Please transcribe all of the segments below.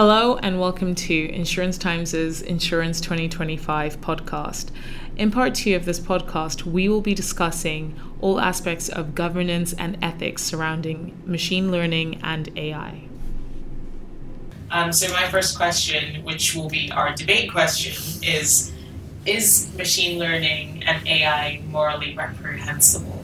Hello and welcome to Insurance Times' Insurance 2025 podcast. In part two of this podcast, we will be discussing all aspects of governance and ethics surrounding machine learning and AI. Um, so, my first question, which will be our debate question, is Is machine learning and AI morally reprehensible?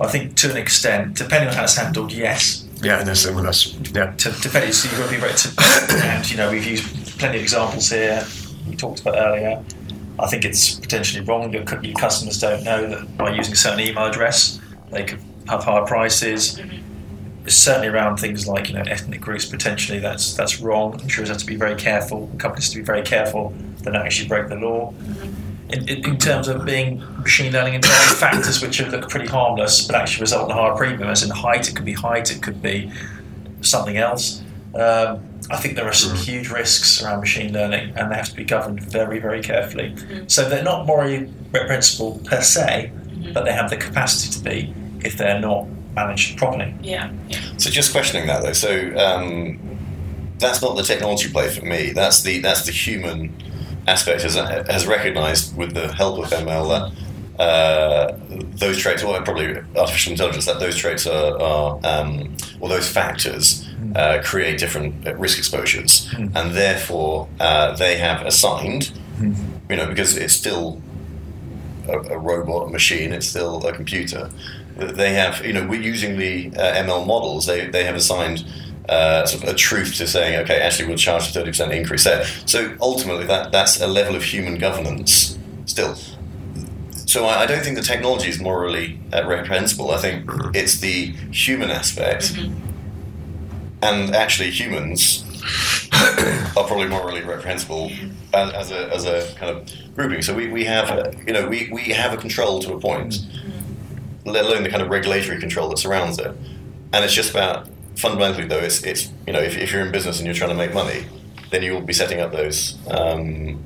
I think to an extent, depending on how it's handled, yes. Yeah, and that's well, that's yeah. To, depending, so you've got to be very. To, and you know, we've used plenty of examples here. We talked about earlier. I think it's potentially wrong. Your, your customers don't know that by using a certain email address, they could have higher prices. It's certainly around things like you know ethnic groups. Potentially, that's that's wrong. Insurers have to be very careful. Companies have to be very careful. They don't actually break the law. In, in, in terms of being machine learning and knowing factors which look pretty harmless but actually result in a higher premium, as in height, it could be height, it could be something else. Um, I think there are some mm-hmm. huge risks around machine learning and they have to be governed very, very carefully. Mm-hmm. So they're not morally reprehensible per se, mm-hmm. but they have the capacity to be if they're not managed properly. Yeah. yeah. So just questioning that though. So um, that's not the technology play for me. That's the that's the human aspect has has recognised with the help of ML that uh, those traits, or probably artificial intelligence, that those traits are, are um, or those factors uh, create different uh, risk exposures, and therefore uh, they have assigned, you know, because it's still a, a robot, a machine, it's still a computer. They have, you know, we're using the uh, ML models. They they have assigned uh, sort of a truth to saying, okay, actually, we'll charge a thirty percent increase there. So ultimately, that that's a level of human governance still. So I, I don't think the technology is morally uh, reprehensible. I think it's the human aspect, and actually humans are probably morally reprehensible as, as a as a kind of grouping. So we, we have a, you know we, we have a control to a point, let alone the kind of regulatory control that surrounds it. And it's just about fundamentally though it's it's you know if, if you're in business and you're trying to make money, then you will be setting up those. Um,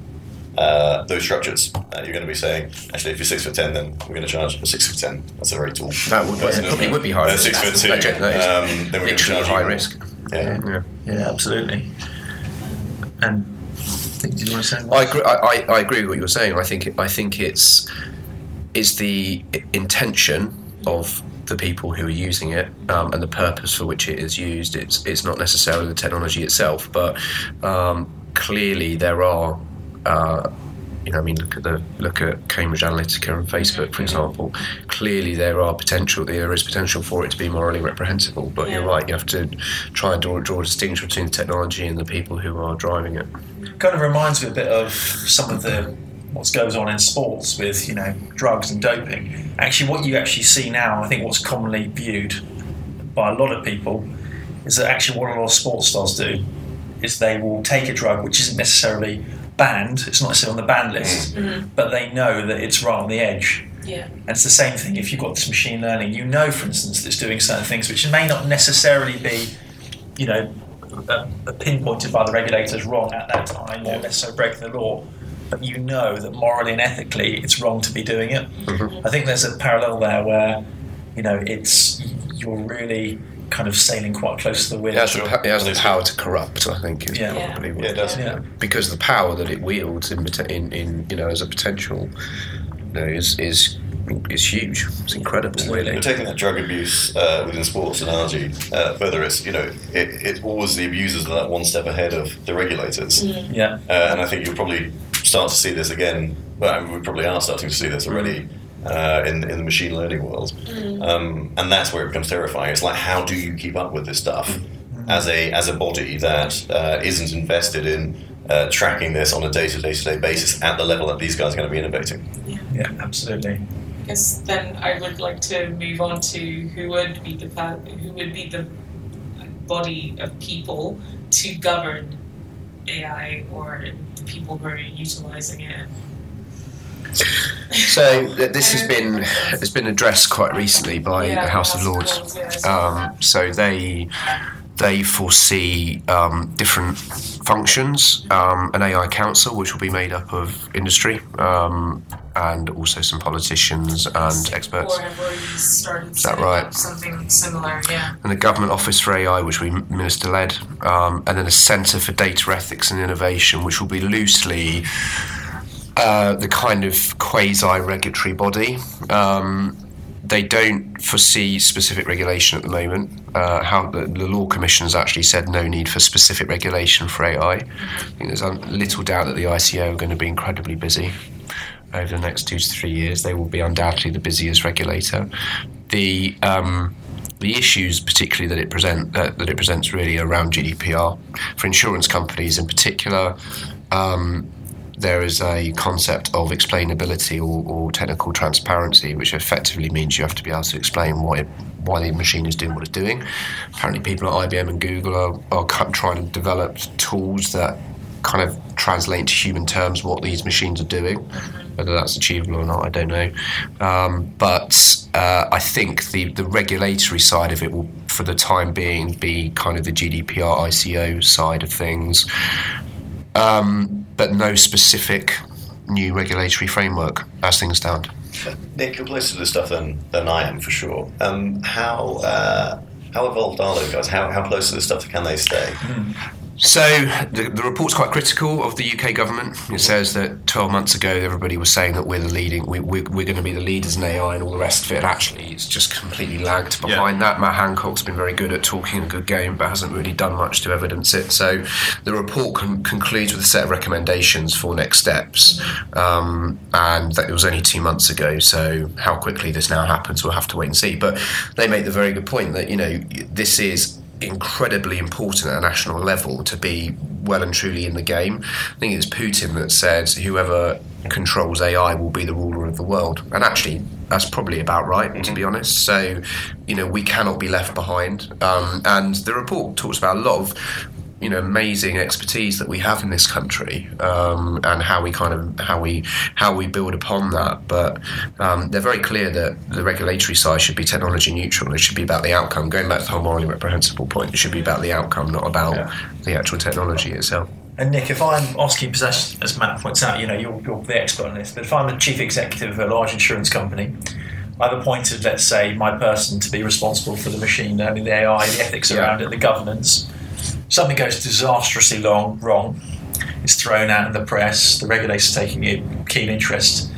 uh, those structures. Uh, you're going to be saying, actually, if you're six foot ten, then we're going to charge a six foot ten. That's a very tall. That would person, probably it? would be high Uh, risk. six foot two. That gen- that is um, then we're going to charge high you- risk. Yeah. Yeah. Yeah, absolutely. And did you want to say? I agree. I, I, I agree with what you're saying. I think I think it's it's the intention of the people who are using it um, and the purpose for which it is used. It's it's not necessarily the technology itself, but um, clearly there are. Uh, you know, I mean, look at the look at Cambridge Analytica and Facebook, for example. Clearly, there are potential. There is potential for it to be morally reprehensible. But you're right. You have to try and draw, draw a distinction between the technology and the people who are driving it. kind of reminds me a bit of some of the what goes on in sports with you know drugs and doping. Actually, what you actually see now, I think, what's commonly viewed by a lot of people is that actually what a lot of sports stars do is they will take a drug which isn't necessarily banned. It's not necessarily on the ban list, but they know that it's right on the edge. Yeah. And it's the same thing if you've got this machine learning. You know, for instance, that it's doing certain things which may not necessarily be, you know, uh, pinpointed by the regulators wrong at that time or necessarily breaking the law. But you know that morally and ethically it's wrong to be doing it. I think there's a parallel there where, you know, it's you're really kind of sailing quite close to the wind. It has, the, pa- it has the power to corrupt. I think is Yeah. Yeah. probably what Yeah, it does. Yeah. because the power that it wields in, in, in you know as a potential, you know, is is is huge. It's incredible, really. We're taking that drug abuse uh, within sports analogy uh, further. It's you know it, it's always the abusers are that are one step ahead of the regulators, Yeah. uh, and I think you'll probably start to see this again. Well, I mean, we probably are starting to see this already uh, in in the machine learning world, um, and that's where it becomes terrifying. It's like how do you keep up with this stuff as a as a body that uh, isn't invested in. Uh, tracking this on a day-to-day to day basis at the level that these guys are going to be innovating. Yeah, absolutely. I guess then I would like to move on to who would be the who would be the body of people to govern AI or people who are utilizing it. So this has been has been addressed quite recently by Yeah, the House of Lords. yes. Um, so they they foresee um, different functions, um, an AI council, which will be made up of industry um, and also some politicians and experts. Or have already started that right? something similar, yeah. and the Government Office for AI, which will be minister led, um, and then a Centre for Data Ethics and Innovation, which will be loosely uh, the kind of quasi regulatory body. They don't foresee specific regulation at the moment. Uh, how the, the law commission has actually said no need for specific regulation for AI. I think there's a little doubt that the ICO are going to be incredibly busy over the next two to three years. They will be undoubtedly the busiest regulator. The um, the issues, particularly that it present uh, that it presents, really around GDPR for insurance companies in particular. Um, there is a concept of explainability or, or technical transparency, which effectively means you have to be able to explain why why the machine is doing what it's doing. Apparently, people at IBM and Google are, are trying to develop tools that kind of translate to human terms what these machines are doing. Whether that's achievable or not, I don't know. Um, but uh, I think the, the regulatory side of it will, for the time being, be kind of the GDPR ICO side of things um, but no specific new regulatory framework as things stand. Nick, you're closer to this stuff than, than I am for sure. Um, how uh, how evolved are those guys? How, how close to the stuff can they stay? So the, the report's quite critical of the UK government. It says that 12 months ago everybody was saying that we're the leading, we, we, we're going to be the leaders in AI and all the rest of it. And actually, it's just completely lagged behind that. Matt Hancock's been very good at talking a good game, but hasn't really done much to evidence it. So the report con- concludes with a set of recommendations for next steps, um, and that it was only two months ago. So how quickly this now happens, we'll have to wait and see. But they make the very good point that you know this is incredibly important at a national level to be well and truly in the game. I think it's Putin that said whoever controls AI will be the ruler of the world. And actually, that's probably about right, to be honest. So, you know, we cannot be left behind. Um, and the report talks about a lot of you know amazing expertise that we have in this country um, and how we kind of how we how we build upon that but um, they're very clear that the regulatory side should be technology neutral it should be about the outcome going back to the whole morally reprehensible point it should be about the outcome not about Yeah. the actual technology itself And Nick, if I'm asking possession, as Matt points out, you know, you're, you're the expert on this, but if I'm the chief executive of a large insurance company, I've appointed, let's say, my person to be responsible for the machine learning, the AI, the ethics Yeah. around it, the governance. Something goes disastrously long, wrong. It's thrown out in the press. The regulator's taking a keen interest.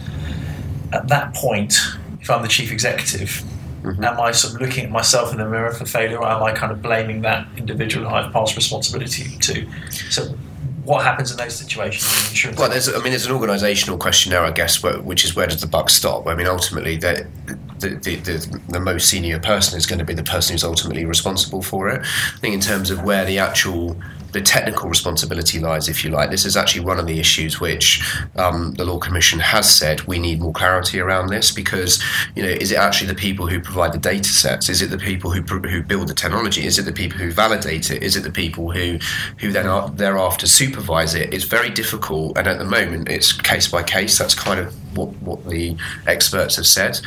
At that point, if I'm the chief executive, mm-hmm. am I sort of looking at myself in the mirror for failure, or am I kind of blaming that individual I've passed responsibility to? So, what happens in those situations in insurance? Well, there's, I mean, there's an organisational question there, I guess, which is where does the buck stop? I mean, ultimately, the, the, the, the, the most senior person is going to be the person who's ultimately responsible for it. I think in terms of where the actual the technical responsibility lies, if you like. This is actually one of the issues which um, the Law Commission has said we need more clarity around this because, you know, is it actually the people who provide the data sets? Is it the people who, who build the technology? Is it the people who validate it? Is it the people who, who then are, thereafter supervise it? It's very difficult, and at the moment it's case by case. That's kind of what, what the experts have said.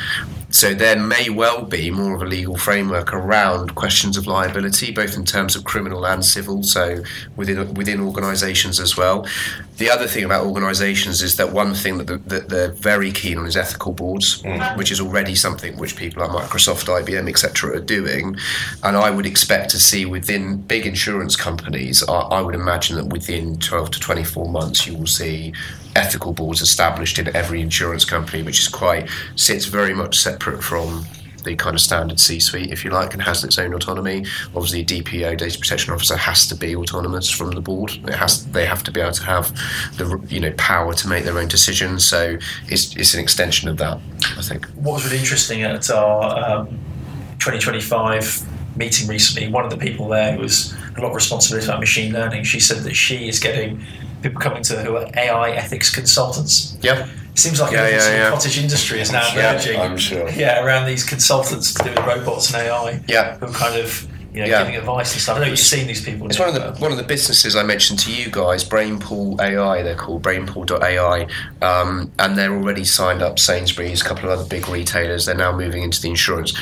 So there may well be more of a legal framework around questions of liability, both in terms of criminal and civil. So within within organisations as well. The other thing about organisations is that one thing that, the, that they're very keen on is ethical boards, mm. which is already something which people like Microsoft, IBM, etc., are doing. And I would expect to see within big insurance companies, I, I would imagine that within 12 to 24 months, you will see ethical boards established in every insurance company, which is quite sits very much separate from the kind of standard C-suite, if you like, and has its own autonomy. Obviously, a DPO, data protection officer, has to be autonomous from the board. It has, they have to be able to have the you know power to make their own decisions. So it's, it's an extension of that, I think. what was really interesting at our um, 2025 meeting recently, one of the people there who was a lot of responsibility about machine learning, she said that she is getting people coming to who are AI ethics consultants. Yeah. It seems like Yeah, a yeah, sort of yeah. cottage industry is now sure. emerging. I'm sure. Yeah, around these consultants to do with robots and AI. Yeah. Who are kind of you know Yeah. giving advice and stuff. I know you've seen these people. It's one of the but- one of the businesses I mentioned to you guys, Brainpool AI. They're called Brainpool.ai, um, and they're already signed up Sainsbury's, a couple of other big retailers. They're now moving into the insurance.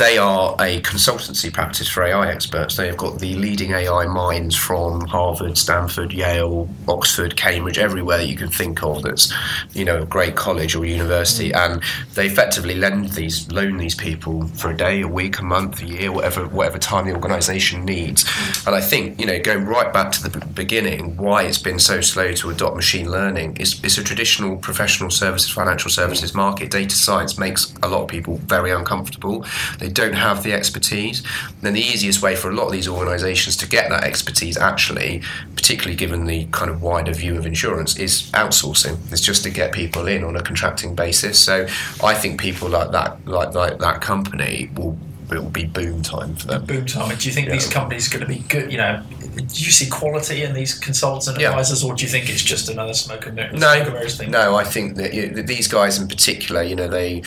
They are a consultancy practice for AI experts. They have got the leading AI minds from Harvard, Stanford, Yale, Oxford, Cambridge, everywhere that you can think of. That's you know a great college or university, mm. and they effectively lend these loan these people for a day, a week, a month, a year, whatever whatever time the organisation needs. And I think you know going right back to the beginning, why it's been so slow to adopt machine learning is it's a traditional professional services, financial services market. Data science makes a lot of people very uncomfortable. They don't have the expertise. Then the easiest way for a lot of these organisations to get that expertise, actually, particularly given the kind of wider view of insurance, is outsourcing. It's just to get people in on a contracting basis. So I think people like that, like, like that company, will it will be boom time for them. boom time. Do you think Yeah. these companies are going to be good? You know, do you see quality in these consultants and Yeah. advisors, or do you think it's just another smoke and mirrors, No, smoke and mirrors thing? no. I think that, you know, that these guys in particular, you know, they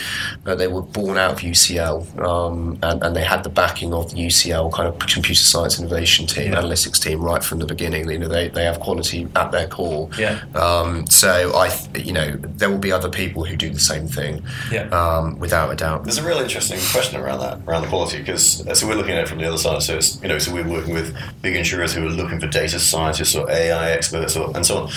uh, they were born out of UCL, um, and, and they had the backing of the UCL kind of computer science innovation team, Yeah. analytics team, right from the beginning. You know, they, they have quality at their core. Yeah. Um, so I, th- you know, there will be other people who do the same thing. Yeah. Um, without a doubt. There's a really interesting question around that, around the quality, because uh, so we're looking at it from the other side. So it's, you know, so we're working with big insurers who are looking for data scientists or AI experts or, and so on,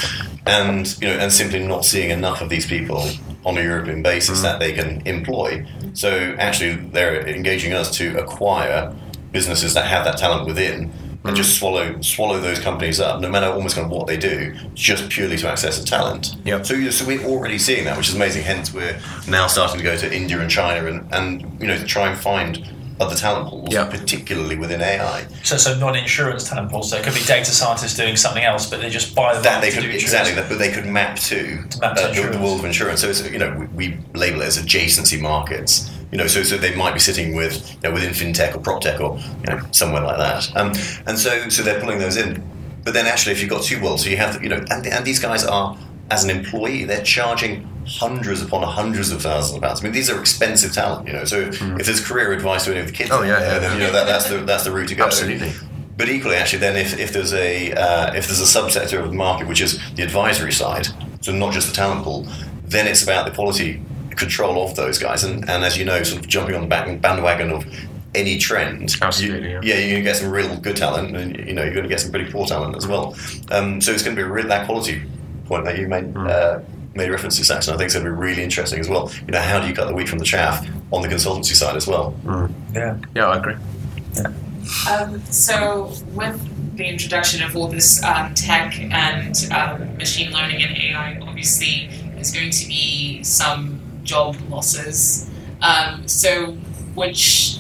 and you know, and simply not seeing enough of these people on a European basis that they can employ. So actually, they're engaging us to acquire businesses that have that talent within. And just swallow swallow those companies up, no matter almost kind of what they do, just purely to access the talent. Yep. So, so we're already seeing that, which is amazing. Hence, we're now starting to go to India and China and, and you know try and find other talent pools, Yeah. particularly within AI. So, so non-insurance talent pools. So it could be data scientists doing something else, but they just buy them That they could exactly, that, but they could map to, To map to uh, the, the world of insurance. So it's, you know we, we label it as adjacency markets. You know, so so they might be sitting with you know, within fintech or prop tech or you know somewhere like that. Um, and so so they're pulling those in. But then actually, if you've got two worlds, so you have you know, and, and these guys are as an employee, they're charging hundreds upon hundreds of thousands of pounds. I mean, these are expensive talent. You know, so if there's career advice to any of the kids. Oh, yeah, there, yeah. then you know that, that's the that's the route to go. Absolutely. But equally, actually, then if, if there's a uh, if there's a subsector of the market which is the advisory side, so not just the talent pool, then it's about the quality control of those guys, and, and as you know, sort of jumping on the back bandwagon of any trend. Absolutely, you- yeah. you're going to get some real good talent, and you know you're going to get some pretty poor talent as well. Um, so it's going to be a re- that quality point that you made. Hmm. Uh, Made reference to Saxon. I think it's going to be really interesting as well. You know, how do you cut the wheat from the chaff on the consultancy side as well? Yeah. Yeah, I agree. Um, so, with the introduction of all this um, tech and um, machine learning and AI, obviously, there's going to be some job losses. Um, so, which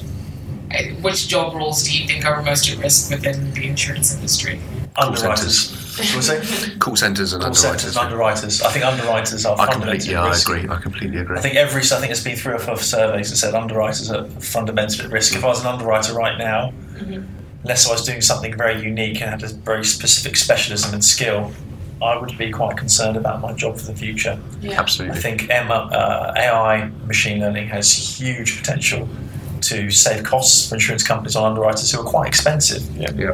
uh, which job roles do you think are most at risk within the insurance industry? Underwriters. What was it? Call centres and Call underwriters. centres, underwriters. I think underwriters are I fundamentally completely, yeah, at I agree. I completely agree. I think every I think there's been three or four surveys that said underwriters are fundamentally at risk. If I was an underwriter right now, unless I was doing something very unique and had a very specific specialism and skill, I would be quite concerned about my job for the future. Yeah. I think M- uh, AI, machine learning has huge potential to save costs for insurance companies on underwriters who are quite expensive. Yeah.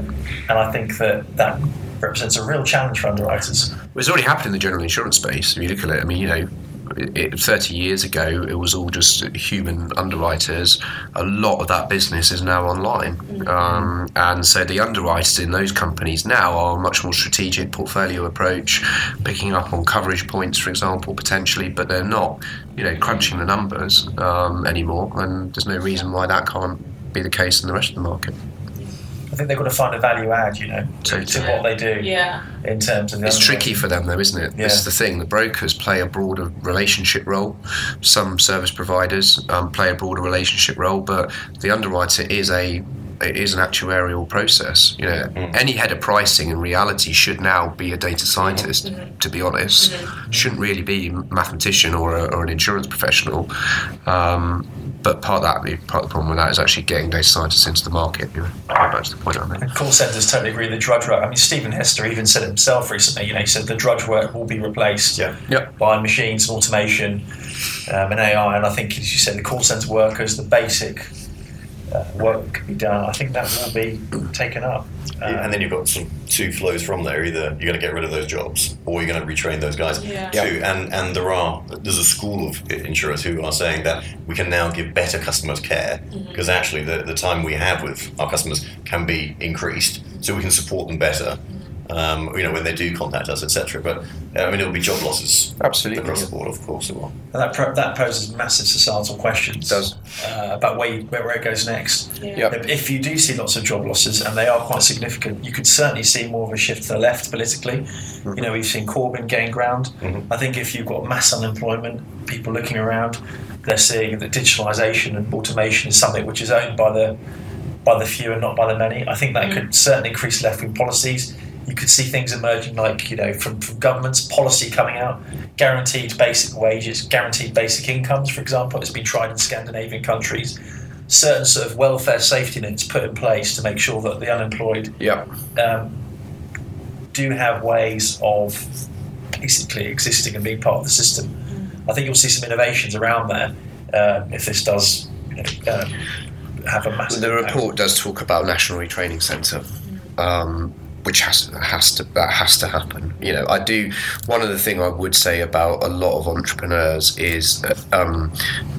And I think that that represents a real challenge for underwriters. Well, It's already happened in the general insurance space. If you look at it, I mean, you know, it, it, 30 years ago, it was all just human underwriters. A lot of that business is now online. Um, and so the underwriters in those companies now are a much more strategic portfolio approach, picking up on coverage points, for example, potentially, but they're not, you know, crunching the numbers um, anymore. And there's no reason why that can't be the case in the rest of the market. I think they've got to find a value add, you know, to, to what they do Yeah. in terms of the It's underwriting. tricky for them, though, isn't it? This Yeah. is the thing. The brokers play a broader relationship role. Some service providers um, play a broader relationship role, but the underwriter is a it is an actuarial process. You know, any head of pricing in reality should now be a data scientist. To be honest, shouldn't really be a mathematician or, a, or an insurance professional. Um, but part of that, part of the problem with that is actually getting data scientists into the market. You know, going back to the point I made. And call centres totally agree. The drudge work. I mean, Stephen Hester even said it himself recently. You know, he said the drudge work will be replaced Yeah. Yep. by machines, and automation, um, and AI. And I think, as you said, the call centre workers, the basic uh, work that could be done, I think that will be taken up. Um, and then you've got sort of two flows from there. Either you're going to get rid of those jobs, or you're going to retrain those guys Yeah. too. And and there are there's a school of insurers who are saying that we can now give better customers care because actually the, the time we have with our customers can be increased, so we can support them better. Um, you know when they do contact us, etc. But uh, I mean, it'll be job losses Absolutely, across yeah. the board, of course. It will. And that, pro- that poses massive societal questions. It does. Uh, about where, you, where, where it goes next. Yeah. Yep. If you do see lots of job losses, and they are quite significant, you could certainly see more of a shift to the left politically. You know, we've seen Corbyn gain ground. Mhm. I think if you've got mass unemployment, people looking around, they're seeing that digitalisation and automation is something which is owned by the by the few and not by the many. I think that Mm. could certainly increase left wing policies. You could see things emerging like, you know, from, from governments, policy coming out, guaranteed basic wages, guaranteed basic incomes, for example. It's been tried in Scandinavian countries. Certain sort of welfare safety nets put in place to make sure that the unemployed Yeah. um, do have ways of basically existing and being part of the system. I think you'll see some innovations around there um, if this does you know, um, have a massive. The impact. report does talk about National Retraining Centre, um, which has has to that has to happen. You know, I do. One of the thing I would say about a lot of entrepreneurs is uh, um,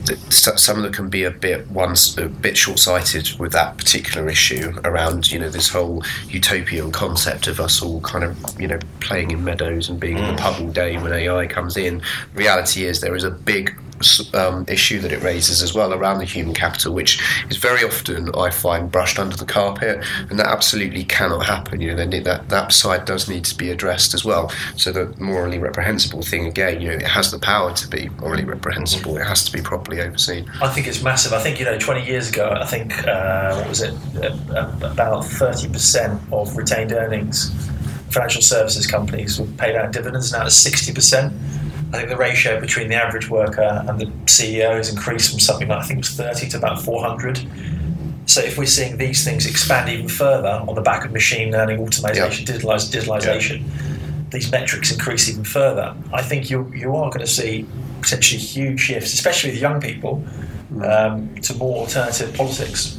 that some of them can be a bit once a bit short sighted with that particular issue around you know this whole utopian concept of us all kind of you know playing in meadows and being in the pub all day when AI comes in. Reality is there is a big um, issue that it raises as well around the human capital, which is very often I find brushed under the carpet, and that absolutely cannot happen. You know, that that side does need to be addressed as well. So the morally reprehensible thing again, you know, it has the power to be morally reprehensible. It has to be properly overseen. I think it's massive. I think you know, 20 years ago, I think uh, what was it? Uh, about 30 percent of retained earnings, financial services companies were paid out dividends. Now it's 60 percent. I think the ratio between the average worker and the CEO has increased from something like I think it was 30 to about 400. So if we're seeing these things expand even further on the back of machine learning, automation, digitalize, digitalization, these metrics increase even further. I think you you are going to see potentially huge shifts, especially with young people, um, to more alternative politics.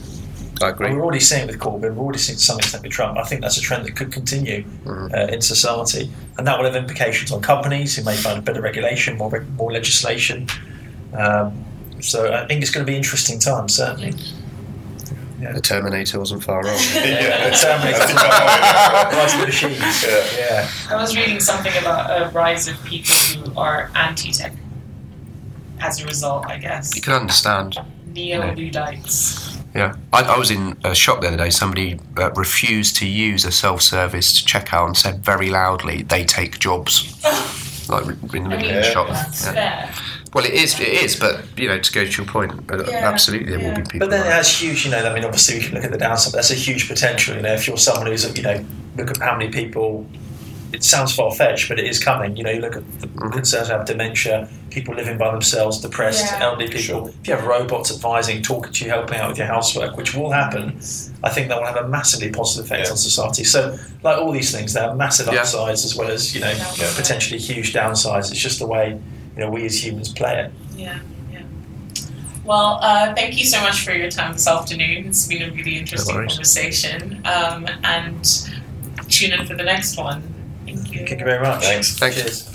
I agree. And we're already seeing it with Corbyn. We're already seeing it to some extent with Trump. I think that's a trend that could continue uh, in society, and that will have implications on companies who may find a better regulation, more reg- more legislation. Um, so I think it's going to be interesting times, certainly. The Terminator wasn't far off. Yeah. Terminator. That's exactly Rise of the machines. Yeah. Yeah. I was reading something about a rise of people who are anti-tech. As a result, I guess You can understand. neo-Luddites. Yeah, I, I was in a shop the other day. Somebody uh, refused to use a self-service checkout and said very loudly, "They take jobs." like in the I middle mean, of the shop. that's Yeah. fair. Well, it is. It is. But you know, to go to your point, uh, Yeah, absolutely, there will be people. But then it like- has huge, you know, I mean, obviously we can look at the downside, but that's a huge potential, you know, if you're someone who's, you know, look at how many people, it sounds far fetched, but it is coming. You know, you look at the Mhm. concerns about dementia, people living by themselves, depressed, Yeah. elderly people. Sure. If you have robots advising, talking to you, helping out with your housework, which will happen, I think that will have a massively positive effect Yeah. on society. So, like all these things, there are massive Yeah. upsides as well as, you know, Yeah. potentially huge downsides. It's just the way, you know, we as humans play it. Yeah, yeah. Well, uh, thank you so much for your time this afternoon. It's been a really interesting worries. conversation. Um, and tune in for the next one. Thank you. Thank you very much. Thanks. Thanks. Cheers.